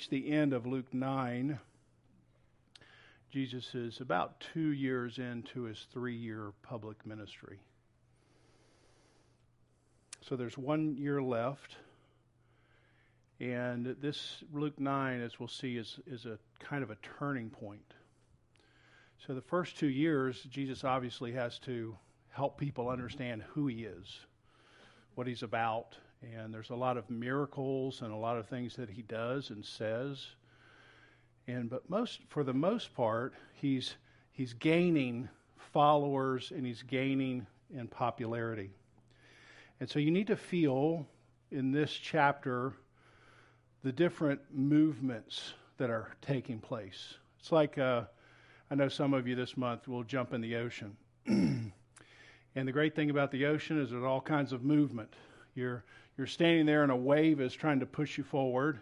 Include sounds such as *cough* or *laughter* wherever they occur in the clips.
reach the end of Luke 9, Jesus is about two years into his three year public ministry. So there's one year left. And this Luke 9, as we'll see, is, is a kind of a turning point. So the first two years, Jesus obviously has to help people understand who he is, what he's about. And there's a lot of miracles and a lot of things that he does and says. And but most for the most part, he's he's gaining followers and he's gaining in popularity. And so you need to feel in this chapter the different movements that are taking place. It's like uh, I know some of you this month will jump in the ocean. *clears throat* and the great thing about the ocean is there's all kinds of movement. You're, you're standing there and a wave is trying to push you forward,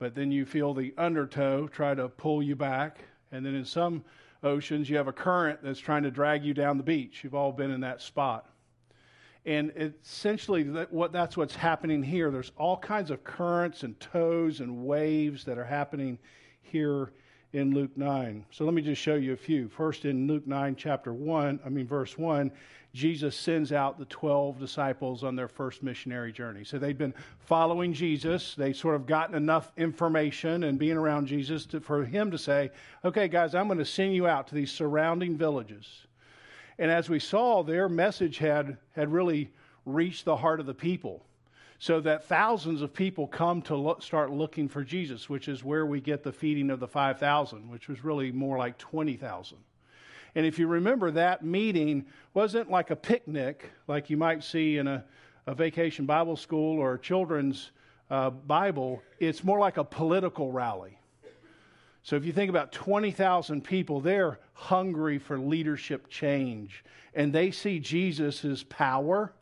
but then you feel the undertow try to pull you back. And then in some oceans, you have a current that's trying to drag you down the beach. You've all been in that spot. And essentially, that, what, that's what's happening here. There's all kinds of currents and tows and waves that are happening here in Luke 9. So let me just show you a few. First, in Luke 9, chapter 1, I mean, verse 1, Jesus sends out the 12 disciples on their first missionary journey. So they'd been following Jesus. They sort of gotten enough information and being around Jesus to, for him to say, okay, guys, I'm going to send you out to these surrounding villages. And as we saw, their message had, had really reached the heart of the people. So that thousands of people come to lo- start looking for Jesus, which is where we get the feeding of the 5,000, which was really more like 20,000. And if you remember, that meeting wasn't like a picnic like you might see in a, a vacation Bible school or a children's uh, Bible. It's more like a political rally. So if you think about 20,000 people, they're hungry for leadership change. And they see Jesus' power.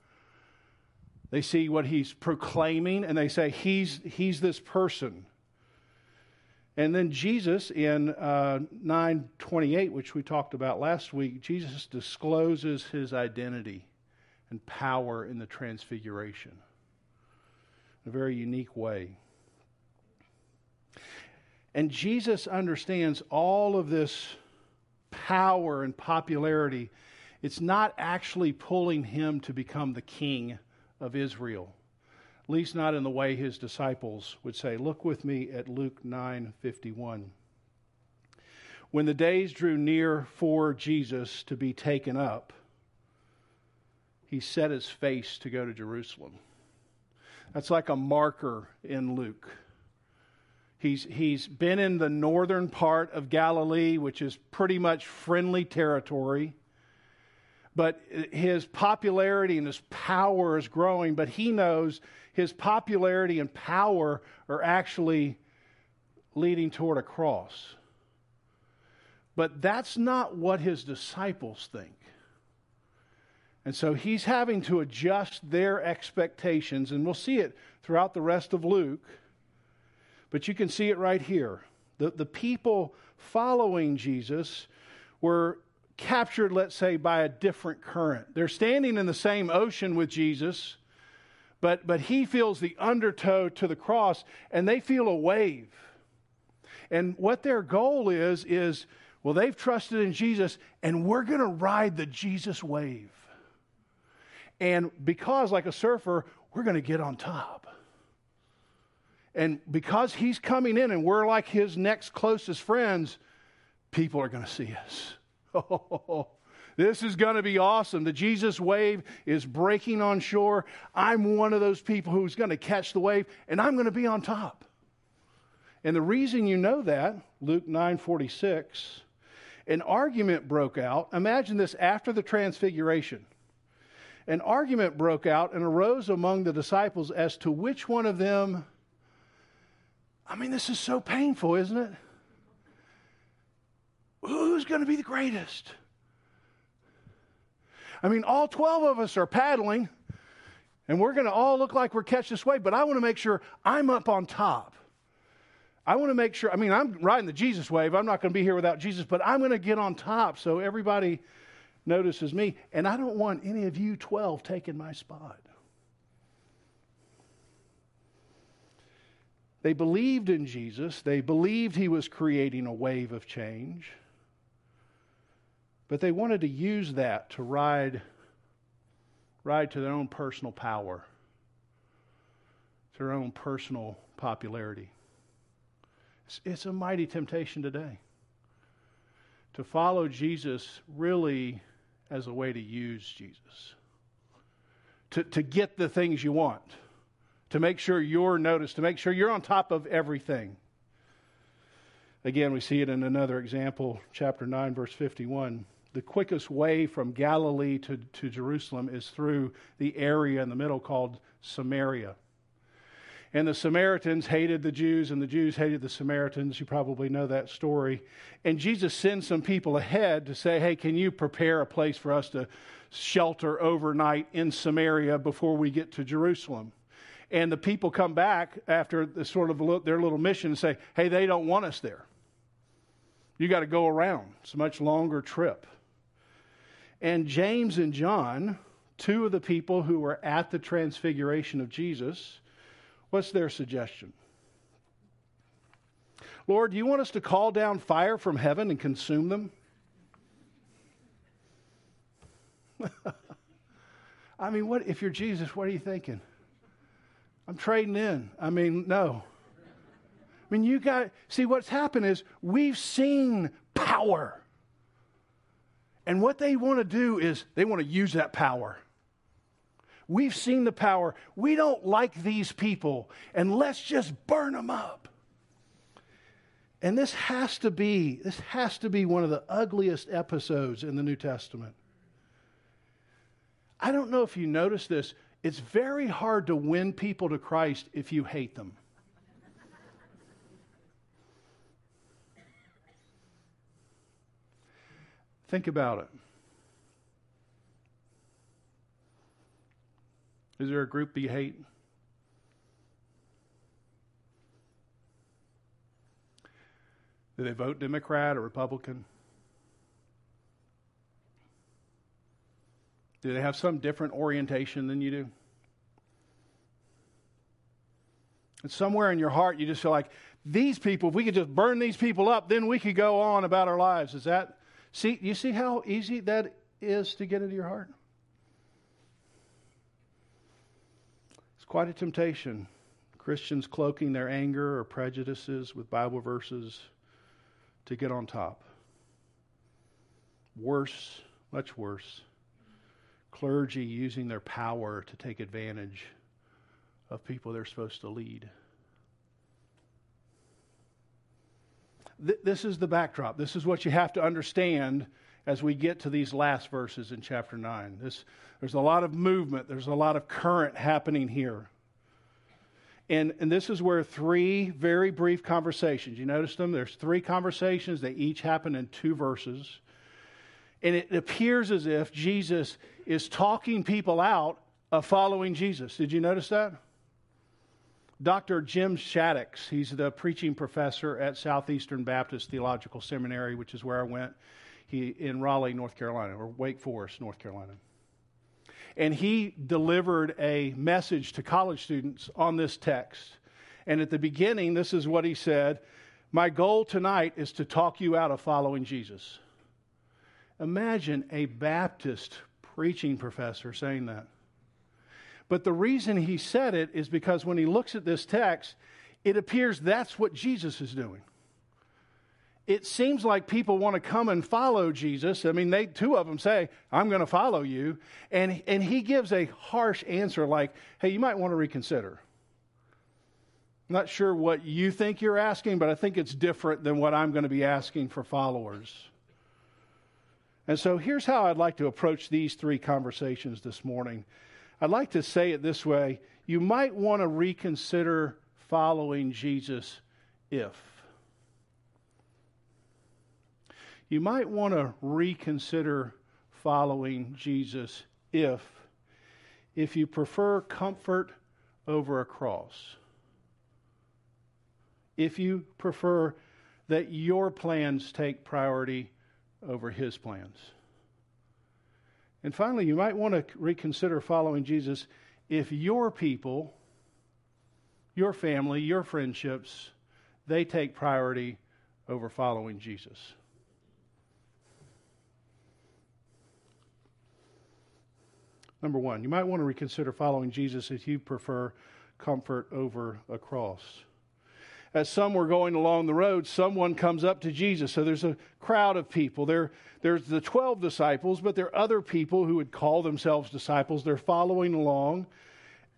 They see what he's proclaiming, and they say, He's, he's this person. And then Jesus in uh, 928, which we talked about last week, Jesus discloses his identity and power in the transfiguration in a very unique way. And Jesus understands all of this power and popularity. It's not actually pulling him to become the king of Israel, at least not in the way his disciples would say. Look with me at Luke 9:51. When the days drew near for Jesus to be taken up, he set his face to go to Jerusalem. That's like a marker in Luke. He's, he's been in the northern part of Galilee, which is pretty much friendly territory. But his popularity and his power is growing, but he knows his popularity and power are actually leading toward a cross. But that's not what his disciples think. And so he's having to adjust their expectations, and we'll see it throughout the rest of Luke but you can see it right here. The, the people following Jesus were captured, let's say, by a different current. They're standing in the same ocean with Jesus, but, but he feels the undertow to the cross, and they feel a wave. And what their goal is, is well, they've trusted in Jesus, and we're going to ride the Jesus wave. And because, like a surfer, we're going to get on top. And because he's coming in and we're like his next closest friends, people are going to see us. Oh, *laughs* this is going to be awesome. The Jesus wave is breaking on shore. I'm one of those people who's going to catch the wave and I'm going to be on top. And the reason you know that, Luke 9:46, an argument broke out. Imagine this after the transfiguration. An argument broke out and arose among the disciples as to which one of them I mean, this is so painful, isn't it? Who's going to be the greatest? I mean, all 12 of us are paddling, and we're going to all look like we're catching this wave, but I want to make sure I'm up on top. I want to make sure, I mean, I'm riding the Jesus wave. I'm not going to be here without Jesus, but I'm going to get on top so everybody notices me. And I don't want any of you 12 taking my spot. They believed in Jesus, they believed he was creating a wave of change, but they wanted to use that to ride, ride to their own personal power, to their own personal popularity. It's, it's a mighty temptation today to follow Jesus really as a way to use Jesus, to, to get the things you want to make sure you're noticed, to make sure you're on top of everything. Again, we see it in another example, chapter 9, verse 51. The quickest way from Galilee to, to Jerusalem is through the area in the middle called Samaria. And the Samaritans hated the Jews, and the Jews hated the Samaritans. You probably know that story. And Jesus sends some people ahead to say, Hey, can you prepare a place for us to shelter overnight in Samaria before we get to Jerusalem? And the people come back after the sort of their little mission and say, hey, they don't want us there. You got to go around. It's a much longer trip. And James and John, two of the people who were at the transfiguration of Jesus, what's their suggestion? Lord, do you want us to call down fire from heaven and consume them? *laughs* I mean, what if you're Jesus, what are you thinking? I'm trading in. I mean, no. I mean, you got, see, what's happened is we've seen power. And what they want to do is they want to use that power. We've seen the power. We don't like these people, and let's just burn them up. And this has to be this has to be one of the ugliest episodes in the New Testament. I don't know if you notice this, it's very hard to win people to Christ if you hate them. Think about it. Is there a group that you hate? Do they vote Democrat or Republican? Do they have some different orientation than you do? And somewhere in your heart, you just feel like these people, if we could just burn these people up, then we could go on about our lives. Is that, see, you see how easy that is to get into your heart? It's quite a temptation. Christians cloaking their anger or prejudices with Bible verses to get on top. Worse, much worse clergy using their power to take advantage of people they're supposed to lead. Th- this is the backdrop. This is what you have to understand as we get to these last verses in chapter 9. This, there's a lot of movement, there's a lot of current happening here. And, and this is where three very brief conversations, you notice them? There's three conversations, they each happen in two verses. And it appears as if Jesus is talking people out of following Jesus. Did you notice that? Dr. Jim Shaddix, he's the preaching professor at Southeastern Baptist Theological Seminary, which is where I went he, in Raleigh, North Carolina, or Wake Forest, North Carolina. And he delivered a message to college students on this text. And at the beginning, this is what he said My goal tonight is to talk you out of following Jesus. Imagine a Baptist preaching professor saying that. But the reason he said it is because when he looks at this text, it appears that's what Jesus is doing. It seems like people want to come and follow Jesus. I mean, they two of them say, "I'm going to follow you," and and he gives a harsh answer like, "Hey, you might want to reconsider." Not sure what you think you're asking, but I think it's different than what I'm going to be asking for followers. And so here's how I'd like to approach these three conversations this morning. I'd like to say it this way you might want to reconsider following Jesus if. You might want to reconsider following Jesus if if you prefer comfort over a cross. If you prefer that your plans take priority over his plans. And finally, you might want to reconsider following Jesus if your people, your family, your friendships, they take priority over following Jesus. Number one, you might want to reconsider following Jesus if you prefer comfort over a cross. As some were going along the road, someone comes up to Jesus. So there's a crowd of people. There, there's the 12 disciples, but there are other people who would call themselves disciples. They're following along.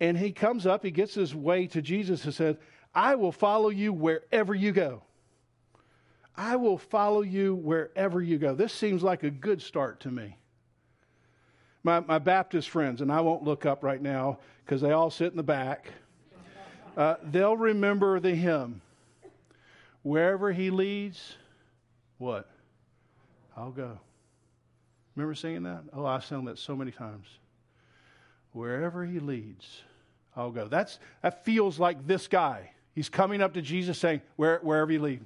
And he comes up, he gets his way to Jesus and says, I will follow you wherever you go. I will follow you wherever you go. This seems like a good start to me. My, my Baptist friends, and I won't look up right now because they all sit in the back, uh, they'll remember the hymn Wherever he leads, what? I'll go. Remember singing that? Oh, I've sung that so many times. Wherever he leads, I'll go. That's, that feels like this guy. He's coming up to Jesus saying, Where, Wherever you lead,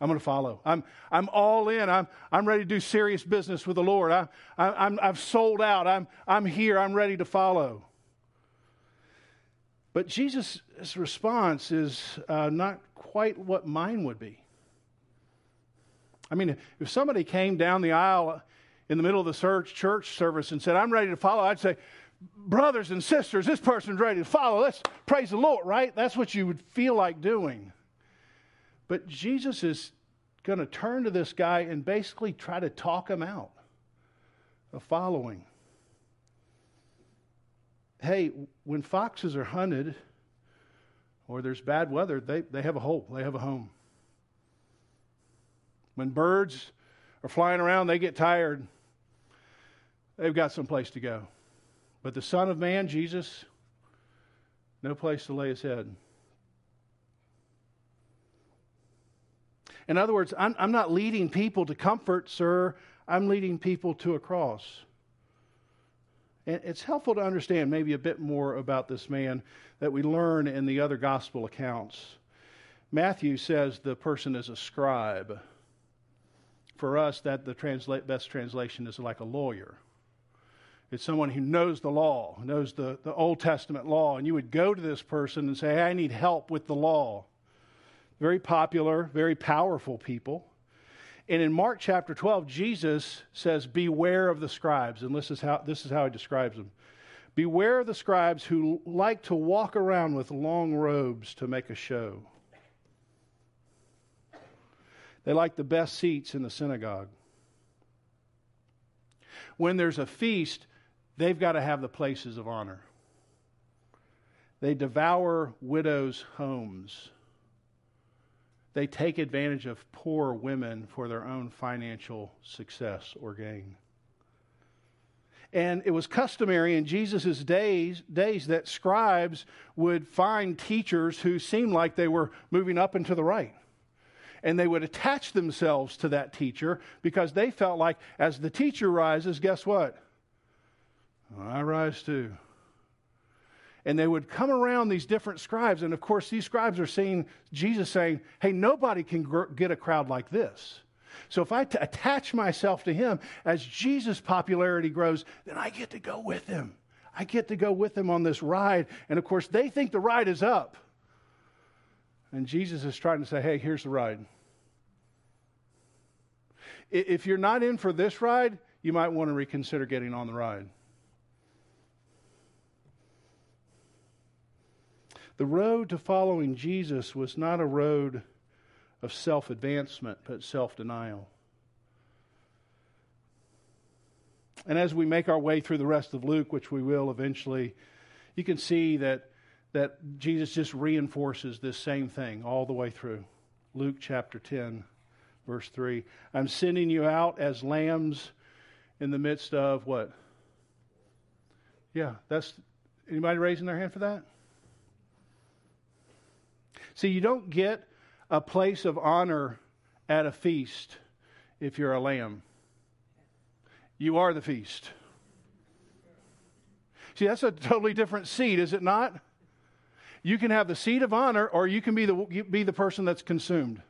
I'm going to follow. I'm, I'm all in. I'm, I'm ready to do serious business with the Lord. I, I, I'm, I've sold out. I'm, I'm here. I'm ready to follow. But Jesus' response is uh, not quite what mine would be. I mean, if somebody came down the aisle in the middle of the church service and said, I'm ready to follow, I'd say, Brothers and sisters, this person's ready to follow. Let's praise the Lord, right? That's what you would feel like doing. But Jesus is going to turn to this guy and basically try to talk him out of following. Hey, when foxes are hunted or there's bad weather, they, they have a hole, they have a home. When birds are flying around, they get tired, they've got some place to go. But the Son of Man, Jesus, no place to lay his head. In other words, I'm, I'm not leading people to comfort, sir. I'm leading people to a cross. And it's helpful to understand maybe a bit more about this man that we learn in the other gospel accounts. Matthew says the person is a scribe. For us, that the transla- best translation is like a lawyer. It's someone who knows the law, knows the, the Old Testament law, and you would go to this person and say, I need help with the law very popular, very powerful people. And in Mark chapter 12, Jesus says, Beware of the scribes. And this is how, this is how he describes them Beware of the scribes who like to walk around with long robes to make a show. They like the best seats in the synagogue. When there's a feast, they've got to have the places of honor. They devour widows' homes they take advantage of poor women for their own financial success or gain. And it was customary in Jesus' days, days that scribes would find teachers who seemed like they were moving up and to the right. And they would attach themselves to that teacher because they felt like as the teacher rises, guess what? I rise too and they would come around these different scribes. And of course, these scribes are seeing Jesus saying, Hey, nobody can gr- get a crowd like this. So if I t- attach myself to him as Jesus' popularity grows, then I get to go with him. I get to go with him on this ride. And of course, they think the ride is up. And Jesus is trying to say, Hey, here's the ride. If you're not in for this ride, you might want to reconsider getting on the ride. The road to following Jesus was not a road of self advancement, but self denial. And as we make our way through the rest of Luke, which we will eventually, you can see that, that Jesus just reinforces this same thing all the way through. Luke chapter 10, verse 3. I'm sending you out as lambs in the midst of what? Yeah, that's anybody raising their hand for that? See, you don't get a place of honor at a feast if you're a lamb. You are the feast. See, that's a totally different seat, is it not? You can have the seat of honor, or you can be the, be the person that's consumed.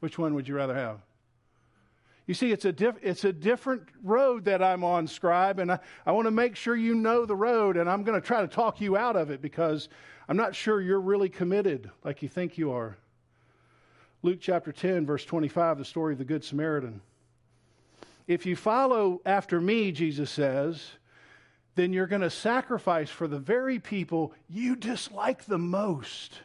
Which one would you rather have? You see, it's a, diff- it's a different road that I'm on, scribe, and I, I want to make sure you know the road, and I'm going to try to talk you out of it because I'm not sure you're really committed like you think you are. Luke chapter 10, verse 25, the story of the Good Samaritan. If you follow after me, Jesus says, then you're going to sacrifice for the very people you dislike the most.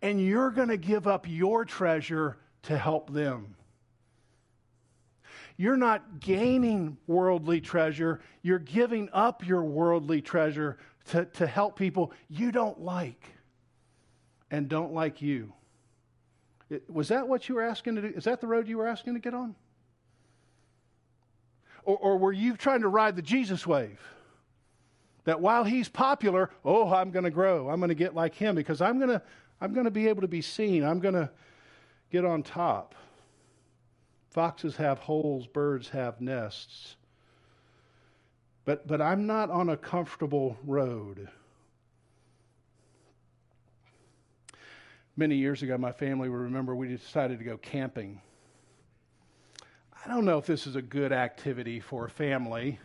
And you're going to give up your treasure to help them. You're not gaining worldly treasure, you're giving up your worldly treasure to, to help people you don't like and don't like you. It, was that what you were asking to do? Is that the road you were asking to get on? Or, or were you trying to ride the Jesus wave? That while he's popular, oh, I'm going to grow. I'm going to get like him because I'm going to I'm going to be able to be seen. I'm going to get on top. Foxes have holes, birds have nests. But, but I'm not on a comfortable road. Many years ago, my family would remember we decided to go camping. I don't know if this is a good activity for a family,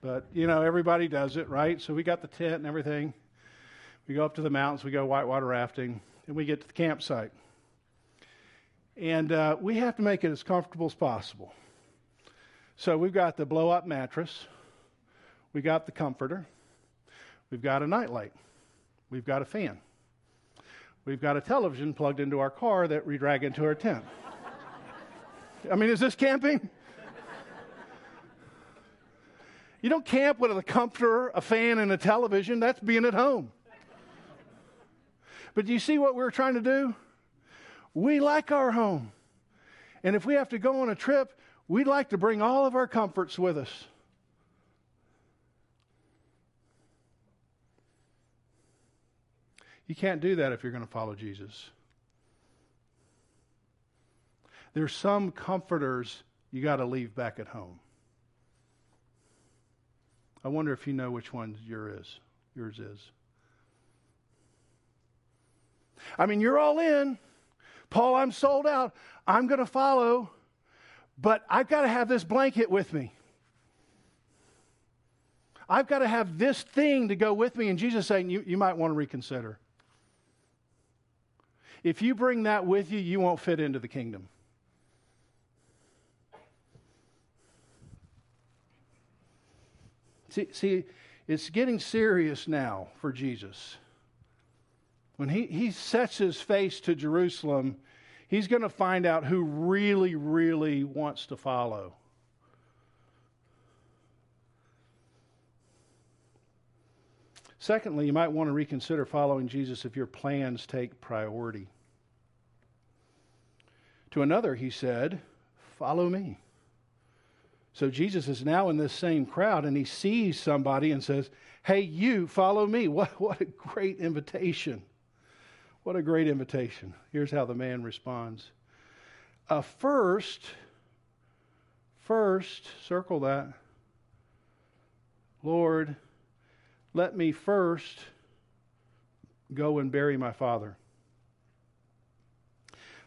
but you know, everybody does it, right? So we got the tent and everything. We go up to the mountains, we go whitewater rafting, and we get to the campsite. And uh, we have to make it as comfortable as possible. So we've got the blow up mattress, we got the comforter, we've got a nightlight, we've got a fan, we've got a television plugged into our car that we drag into our tent. I mean, is this camping? You don't camp with a comforter, a fan, and a television. That's being at home. But do you see what we're trying to do? We like our home. And if we have to go on a trip, we'd like to bring all of our comforts with us. You can't do that if you're going to follow Jesus. There's some comforters you got to leave back at home. I wonder if you know which one yours is. Yours is. I mean, you're all in. Paul, I'm sold out. I'm going to follow, but I've got to have this blanket with me. I've got to have this thing to go with me. And Jesus saying, you, you might want to reconsider. If you bring that with you, you won't fit into the kingdom. See, see, it's getting serious now for Jesus. When he, he sets his face to Jerusalem, he's going to find out who really, really wants to follow. Secondly, you might want to reconsider following Jesus if your plans take priority. To another, he said, Follow me. So Jesus is now in this same crowd and he sees somebody and says, Hey, you, follow me. What, what a great invitation. What a great invitation. Here's how the man responds. Uh, first, first, circle that. Lord, let me first go and bury my father.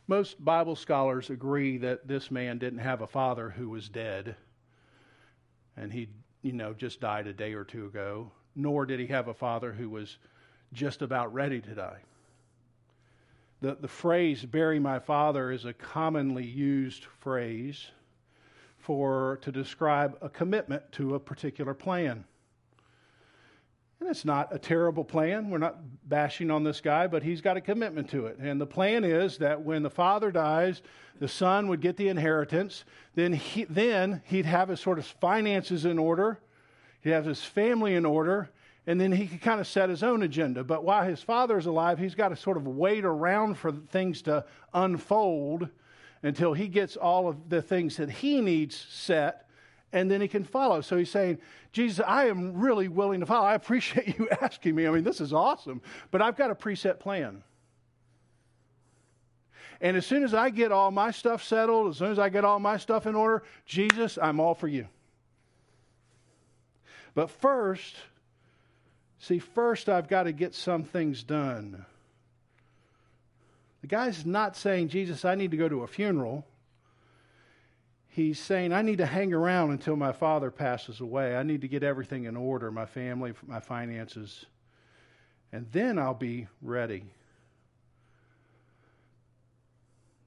Most Bible scholars agree that this man didn't have a father who was dead and he, you know, just died a day or two ago, nor did he have a father who was just about ready to die. The, the phrase bury my father is a commonly used phrase for to describe a commitment to a particular plan. And it's not a terrible plan. We're not bashing on this guy, but he's got a commitment to it. And the plan is that when the father dies, the son would get the inheritance. Then, he, then he'd have his sort of finances in order, he'd have his family in order, and then he could kind of set his own agenda. But while his father is alive, he's got to sort of wait around for things to unfold until he gets all of the things that he needs set and then he can follow. So he's saying, Jesus, I am really willing to follow. I appreciate you *laughs* asking me. I mean, this is awesome, but I've got a preset plan. And as soon as I get all my stuff settled, as soon as I get all my stuff in order, Jesus, I'm all for you. But first, see, first I've got to get some things done. The guy's not saying, Jesus, I need to go to a funeral. he's saying, I need to hang around until my father passes away. I need to get everything in order my family, my finances. And then I'll be ready.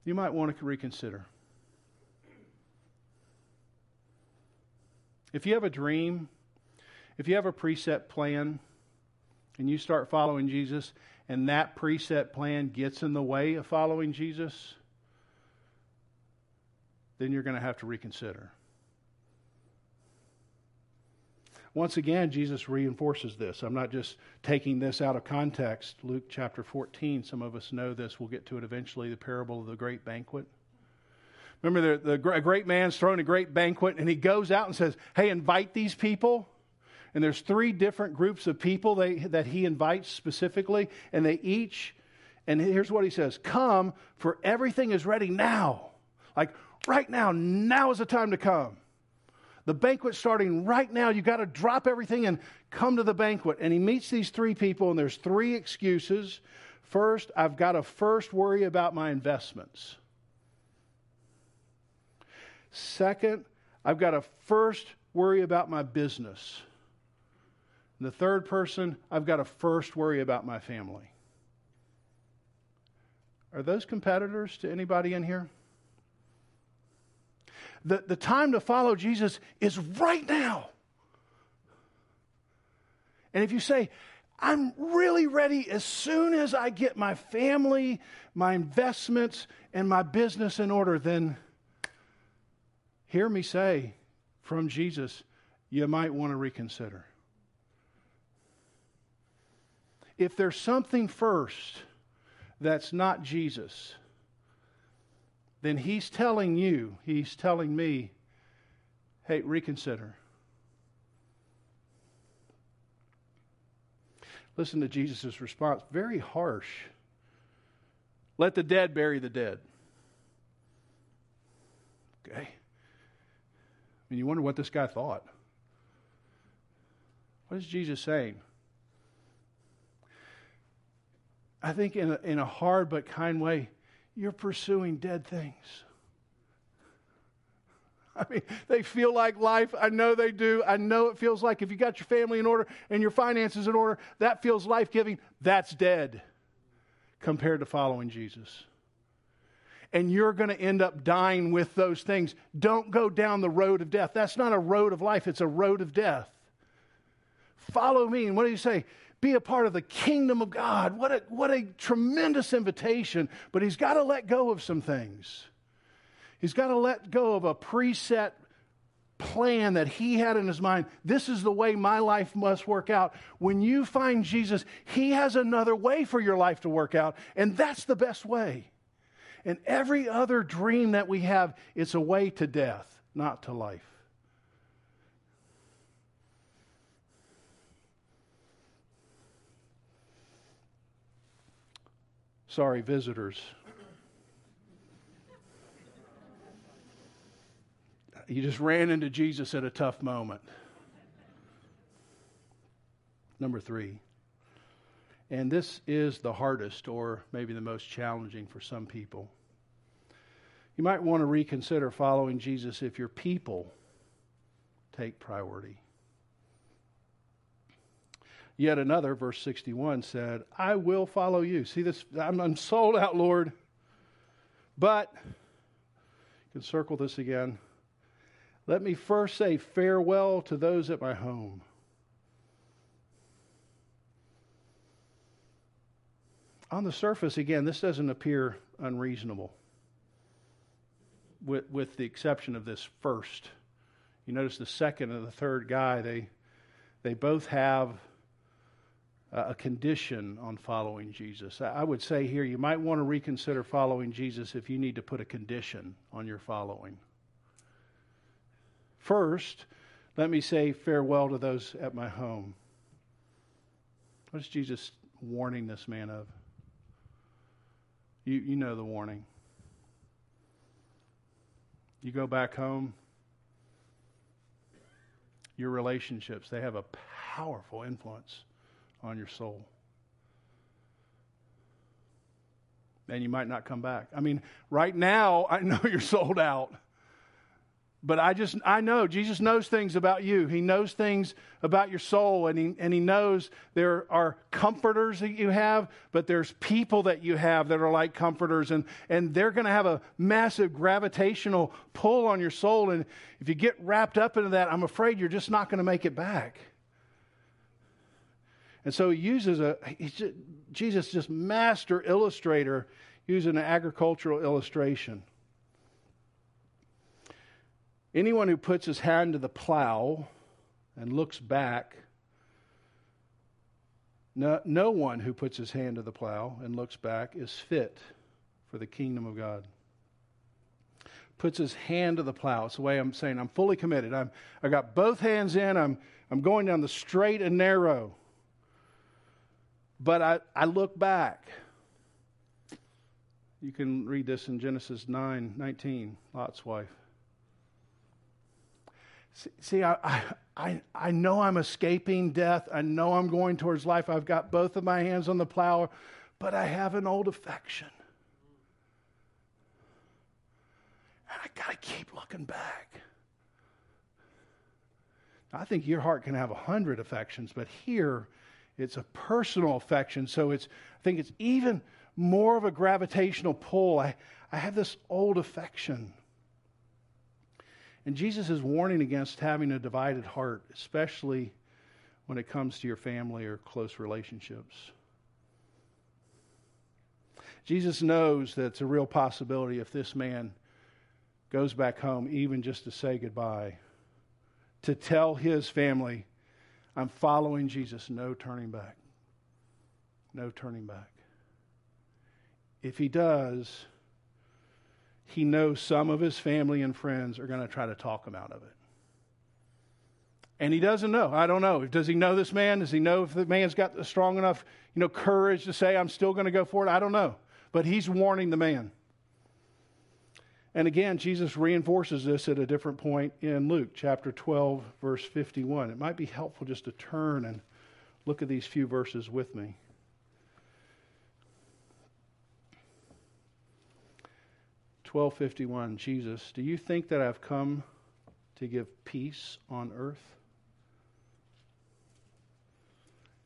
You might want to reconsider. If you have a dream, if you have a preset plan, and you start following Jesus, and that preset plan gets in the way of following Jesus, then you're going to have to reconsider. Once again, Jesus reinforces this. I'm not just taking this out of context. Luke chapter 14, some of us know this. We'll get to it eventually the parable of the great banquet. Remember, the, the, a great man's throwing a great banquet, and he goes out and says, Hey, invite these people. And there's three different groups of people they, that he invites specifically, and they each, and here's what he says Come, for everything is ready now. Like right now, now is the time to come. The banquet's starting right now. You got to drop everything and come to the banquet. And he meets these three people, and there's three excuses. First, I've got to first worry about my investments. Second, I've got to first worry about my business. And the third person, I've got to first worry about my family. Are those competitors to anybody in here? The, the time to follow Jesus is right now. And if you say, I'm really ready as soon as I get my family, my investments, and my business in order, then hear me say from Jesus, you might want to reconsider if there's something first that's not Jesus, then he's telling you, he's telling me, hey, reconsider. Listen to Jesus' response. Very harsh. Let the dead bury the dead. Okay? I mean, you wonder what this guy thought. What is Jesus saying? I think in a, in a hard but kind way, you're pursuing dead things. I mean, they feel like life. I know they do. I know it feels like if you got your family in order and your finances in order, that feels life giving. That's dead compared to following Jesus. And you're going to end up dying with those things. Don't go down the road of death. That's not a road of life, it's a road of death. Follow me. And what do you say? Be a part of the kingdom of God. What a, what a tremendous invitation, but he's got to let go of some things. He's got to let go of a preset plan that he had in his mind. This is the way my life must work out. When you find Jesus, he has another way for your life to work out, and that's the best way. And every other dream that we have, it's a way to death, not to life. Sorry, visitors. You just ran into Jesus at a tough moment. Number three. And this is the hardest, or maybe the most challenging for some people. You might want to reconsider following Jesus if your people take priority. Yet another, verse 61 said, I will follow you. See this? I'm, I'm sold out, Lord. But, you can circle this again. Let me first say farewell to those at my home. On the surface, again, this doesn't appear unreasonable, with, with the exception of this first. You notice the second and the third guy, they, they both have a condition on following Jesus. I would say here you might want to reconsider following Jesus if you need to put a condition on your following. First, let me say farewell to those at my home. What is Jesus warning this man of? You, you know the warning. You go back home, your relationships, they have a powerful influence on your soul. And you might not come back. I mean, right now, *laughs* I know you're sold out. but I just, I know Jesus knows things about you. He knows things about your soul, and he, and he knows there are comforters that you have, but there's people that you have that are like comforters, and, and they're going to have a massive gravitational pull on your soul. And if you get wrapped up into that, I'm afraid you're just not going to make it back. And so he uses a, just, Jesus, just master illustrator, using an agricultural illustration. Anyone who puts his hand to the plow and looks back, no, no one who puts his hand to the plow and looks back is fit for the kingdom of God. Puts his hand to the plow. It's the way I'm saying I'm fully committed. I'm, I got both hands in. I'm, I'm going down the straight and narrow. But I, I look back. You can read this in Genesis 9 19, Lot's wife. See, I, I, I know I'm escaping death. I know I'm going towards life. I've got both of my hands on the plow, but I have an old affection. And I got to keep looking back. I think your heart can have a hundred affections, but here it's a personal affection. So it's, I think it's even more of a gravitational pull. I, I have this old affection. And Jesus is warning against having a divided heart, especially when it comes to your family or close relationships. Jesus knows that it's a real possibility if this man goes back home, even just to say goodbye, to tell his family, I'm following Jesus, no turning back. No turning back. If he does, he knows some of his family and friends are going to try to talk him out of it. And he doesn't know. I don't know. Does he know this man? Does he know if the man's got strong enough, you know, courage to say, I'm still going to go for it? I don't know. But he's warning the man. And again, Jesus reinforces this at a different point in Luke chapter 12, verse 51. It might be helpful just to turn and look at these few verses with me. 1251 Jesus, do you think that I've come to give peace on earth?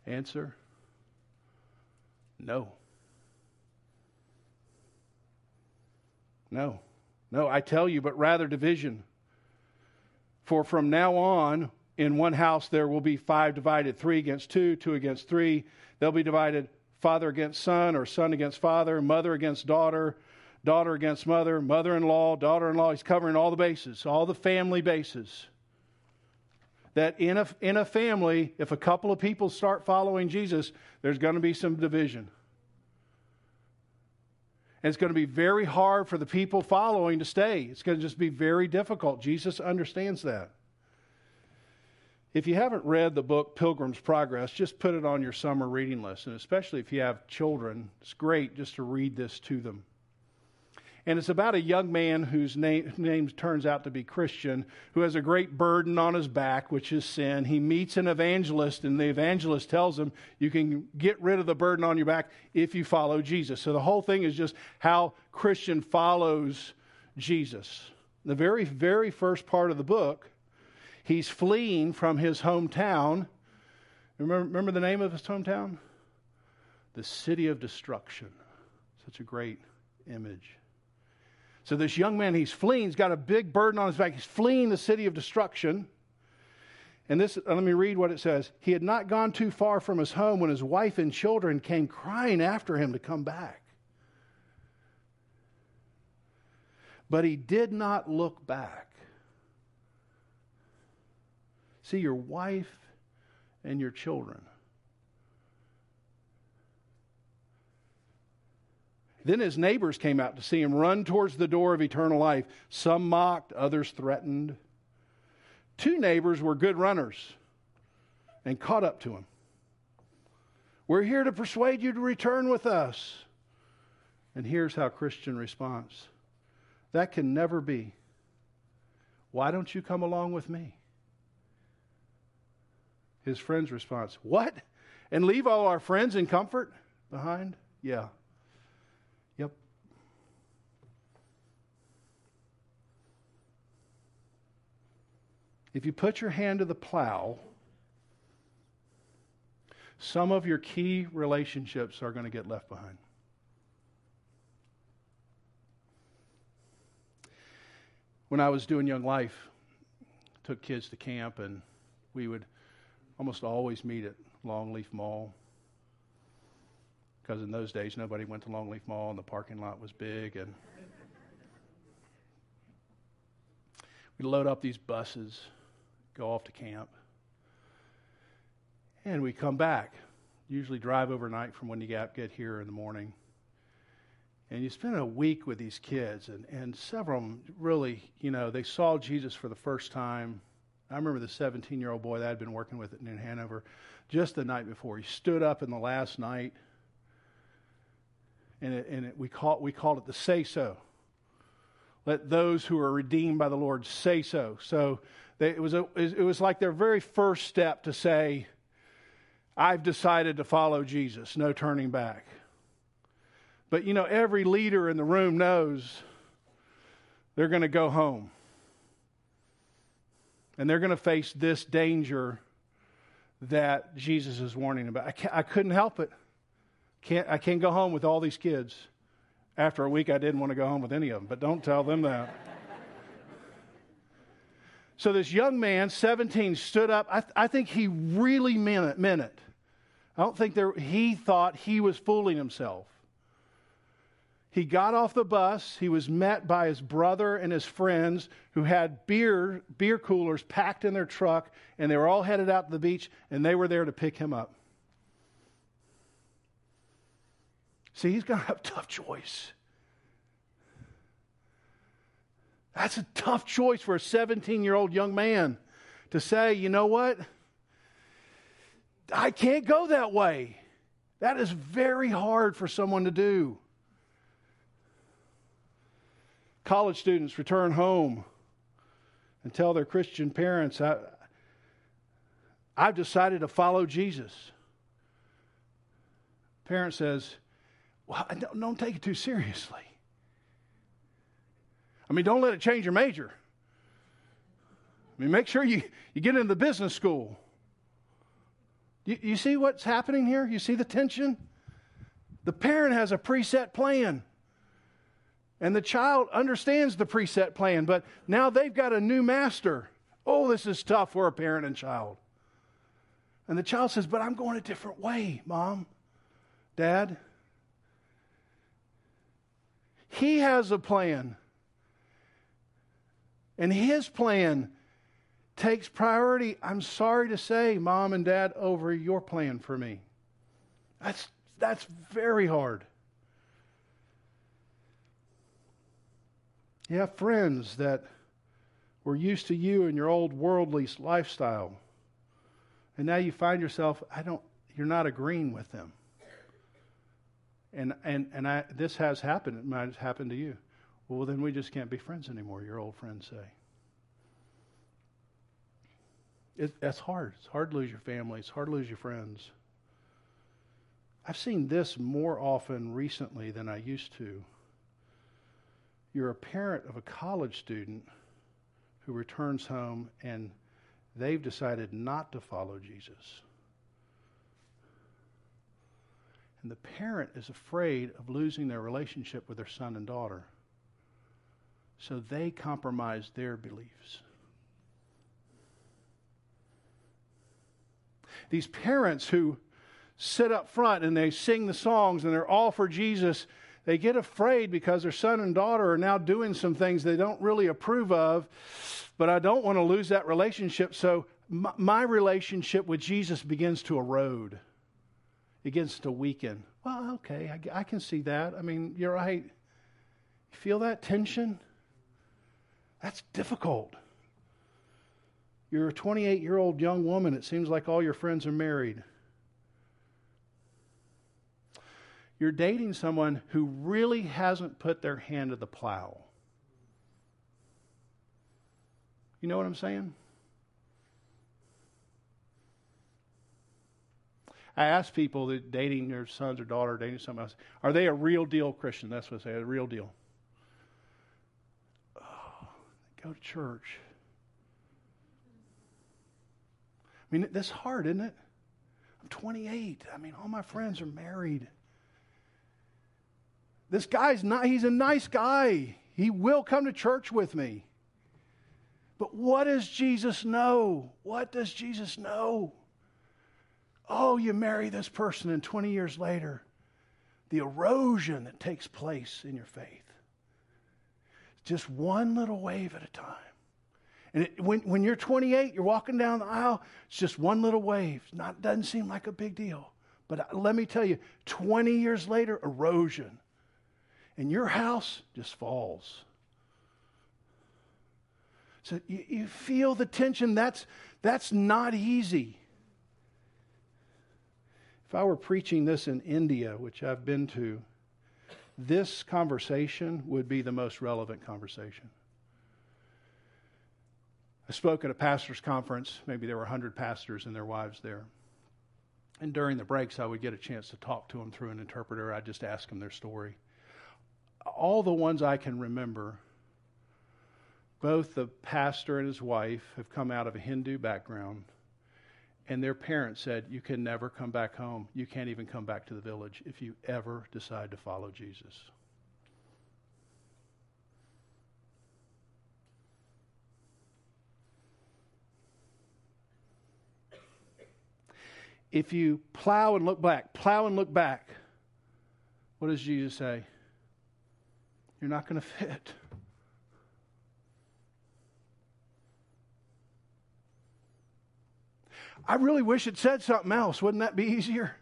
Answer No. No. No, I tell you, but rather division. For from now on, in one house there will be five divided, three against two, two against three. They'll be divided father against son, or son against father, mother against daughter daughter against mother, mother in law, daughter in law. He's covering all the bases, all the family bases. That in a, in a family, if a couple of people start following Jesus, there's going to be some division. And it's going to be very hard for the people following to stay. It's going to just be very difficult. Jesus understands that. If you haven't read the book Pilgrim's Progress, just put it on your summer reading list. And especially if you have children, it's great just to read this to them. And it's about a young man whose name, name turns out to be Christian, who has a great burden on his back, which is sin. He meets an evangelist, and the evangelist tells him, You can get rid of the burden on your back if you follow Jesus. So the whole thing is just how Christian follows Jesus. The very, very first part of the book, he's fleeing from his hometown. Remember, remember the name of his hometown? The city of destruction. Such a great image. So this young man, he's fleeing. He's got a big burden on his back. He's fleeing the city of destruction. And this, uh, let me read what it says. He had not gone too far from his home when his wife and children came crying after him to come back. But he did not look back. See, your wife and your children Then his neighbors came out to see him run towards the door of eternal life. Some mocked, others threatened. Two neighbors were good runners and caught up to him. We're here to persuade you to return with us. And here's how Christian responds That can never be. Why don't you come along with me? His friend's response What? And leave all our friends in comfort behind? Yeah. If you put your hand to the plow, some of your key relationships are going to get left behind. When I was doing Young Life, took kids to camp, and we would almost always meet at Longleaf Mall. Because in those days, nobody went to Longleaf Mall, and the parking lot was big, and *laughs* we'd load up these buses, go off to camp, and we come back. Usually drive overnight from when you get, get here in the morning. And you spend a week with these kids, and, and several of them really, you know, they saw Jesus for the first time. I remember the 17 year old boy that I'd been working with it in Hanover just the night before. He stood up in the last night, and, it, and it, we, call, we called it the say so. Let those who are redeemed by the Lord say so. So they, it, was a, it was like their very first step to say, I've decided to follow Jesus, no turning back. But you know, every leader in the room knows they're going to go home. And they're going to face this danger that Jesus is warning about. I, I couldn't help it. Can't, I can't go home with all these kids. After a week, I didn't want to go home with any of them, but don't tell them that. So this young man, 17, stood up. I, th- I think he really meant it, meant it. I don't think there, he thought he was fooling himself. He got off the bus. He was met by his brother and his friends who had beer, beer coolers packed in their truck, and they were all headed out to the beach, and they were there to pick him up. See, he's going to have a *laughs* tough choice. That's a tough choice for a 17 year old young man to say, you know what? I can't go that way. That is very hard for someone to do. College students return home and tell their Christian parents, I, I've decided to follow Jesus. Parent says, Well, don't, don't take it too seriously. I mean, don't let it change your major. I mean, make sure you, you get into the business school. You, you see what's happening here? You see the tension? The parent has a preset plan. And the child understands the preset plan, but now they've got a new master. Oh, this is tough for a parent and child. And the child says, But I'm going a different way, mom, dad. He has a plan. And his plan takes priority, I'm sorry to say, mom and dad, over your plan for me. That's, that's very hard. You have friends that were used to you and your old worldly lifestyle. And now you find yourself, I don't, you're not agreeing with them. And, and, and I, this has happened. It might have happened to you. Well, then we just can't be friends anymore, your old friends say. It, that's hard. It's hard to lose your family. It's hard to lose your friends. I've seen this more often recently than I used to. You're a parent of a college student who returns home and they've decided not to follow Jesus. And the parent is afraid of losing their relationship with their son and daughter. So they compromise their beliefs. these parents who sit up front and they sing the songs and they're all for Jesus, they get afraid because their son and daughter are now doing some things they don't really approve of, but I don't want to lose that relationship. So my, relationship with Jesus begins to erode, begins to weaken. Well, okay, I, I can see that. I mean, you're right. You feel that tension? That's difficult. You're a 28 year old young woman. It seems like all your friends are married. You're dating someone who really hasn't put their hand to the plow. You know what I'm saying? I ask people that dating their sons or daughter, dating someone else, are they a real deal Christian? That's what I say, a real deal. Oh, go to church. I mean, that's hard, isn't it? I'm 28. I mean, all my friends are married. This guy's not, he's a nice guy. He will come to church with me. But what does Jesus know? What does Jesus know? Oh, you marry this person, and 20 years later, the erosion that takes place in your faith. Just one little wave at a time. And it, when, when you're 28, you're walking down the aisle, it's just one little wave. Not doesn't seem like a big deal. But uh, let me tell you, 20 years later, erosion. And your house just falls. So you, you feel the tension. That's, that's not easy. If I were preaching this in India, which I've been to, this conversation would be the most relevant conversation. I spoke at a pastor's conference. Maybe there were 100 pastors and their wives there. And during the breaks, I would get a chance to talk to them through an interpreter. I'd just ask them their story. All the ones I can remember, both the pastor and his wife have come out of a Hindu background and their parents said, You can never come back home. You can't even come back to the village if you ever decide to follow Jesus. If you plow and look back, plow and look back, what does Jesus say? You're not going *laughs* to fit. I really wish it said something else. Wouldn't that be easier?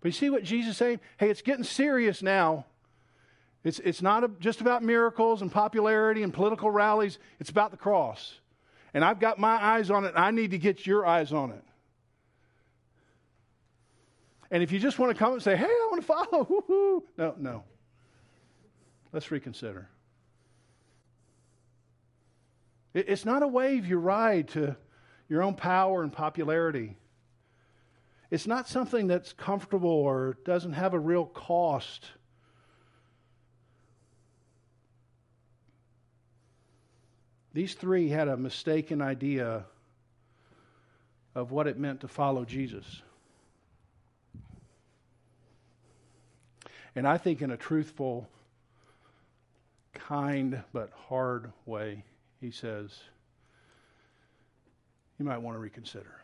But you see what Jesus is saying? Hey, it's getting serious now. It's, it's not just about miracles and popularity and political rallies, it's about the cross. And I've got my eyes on it, I need to get your eyes on it. And if you just want to come and say, hey, I want to follow, *laughs* no, no. Let's reconsider. It's not a wave you ride to your own power and popularity. It's not something that's comfortable or doesn't have a real cost. These three had a mistaken idea of what it meant to follow Jesus. And I think, in a truthful, kind, but hard way, he says, you might want to reconsider.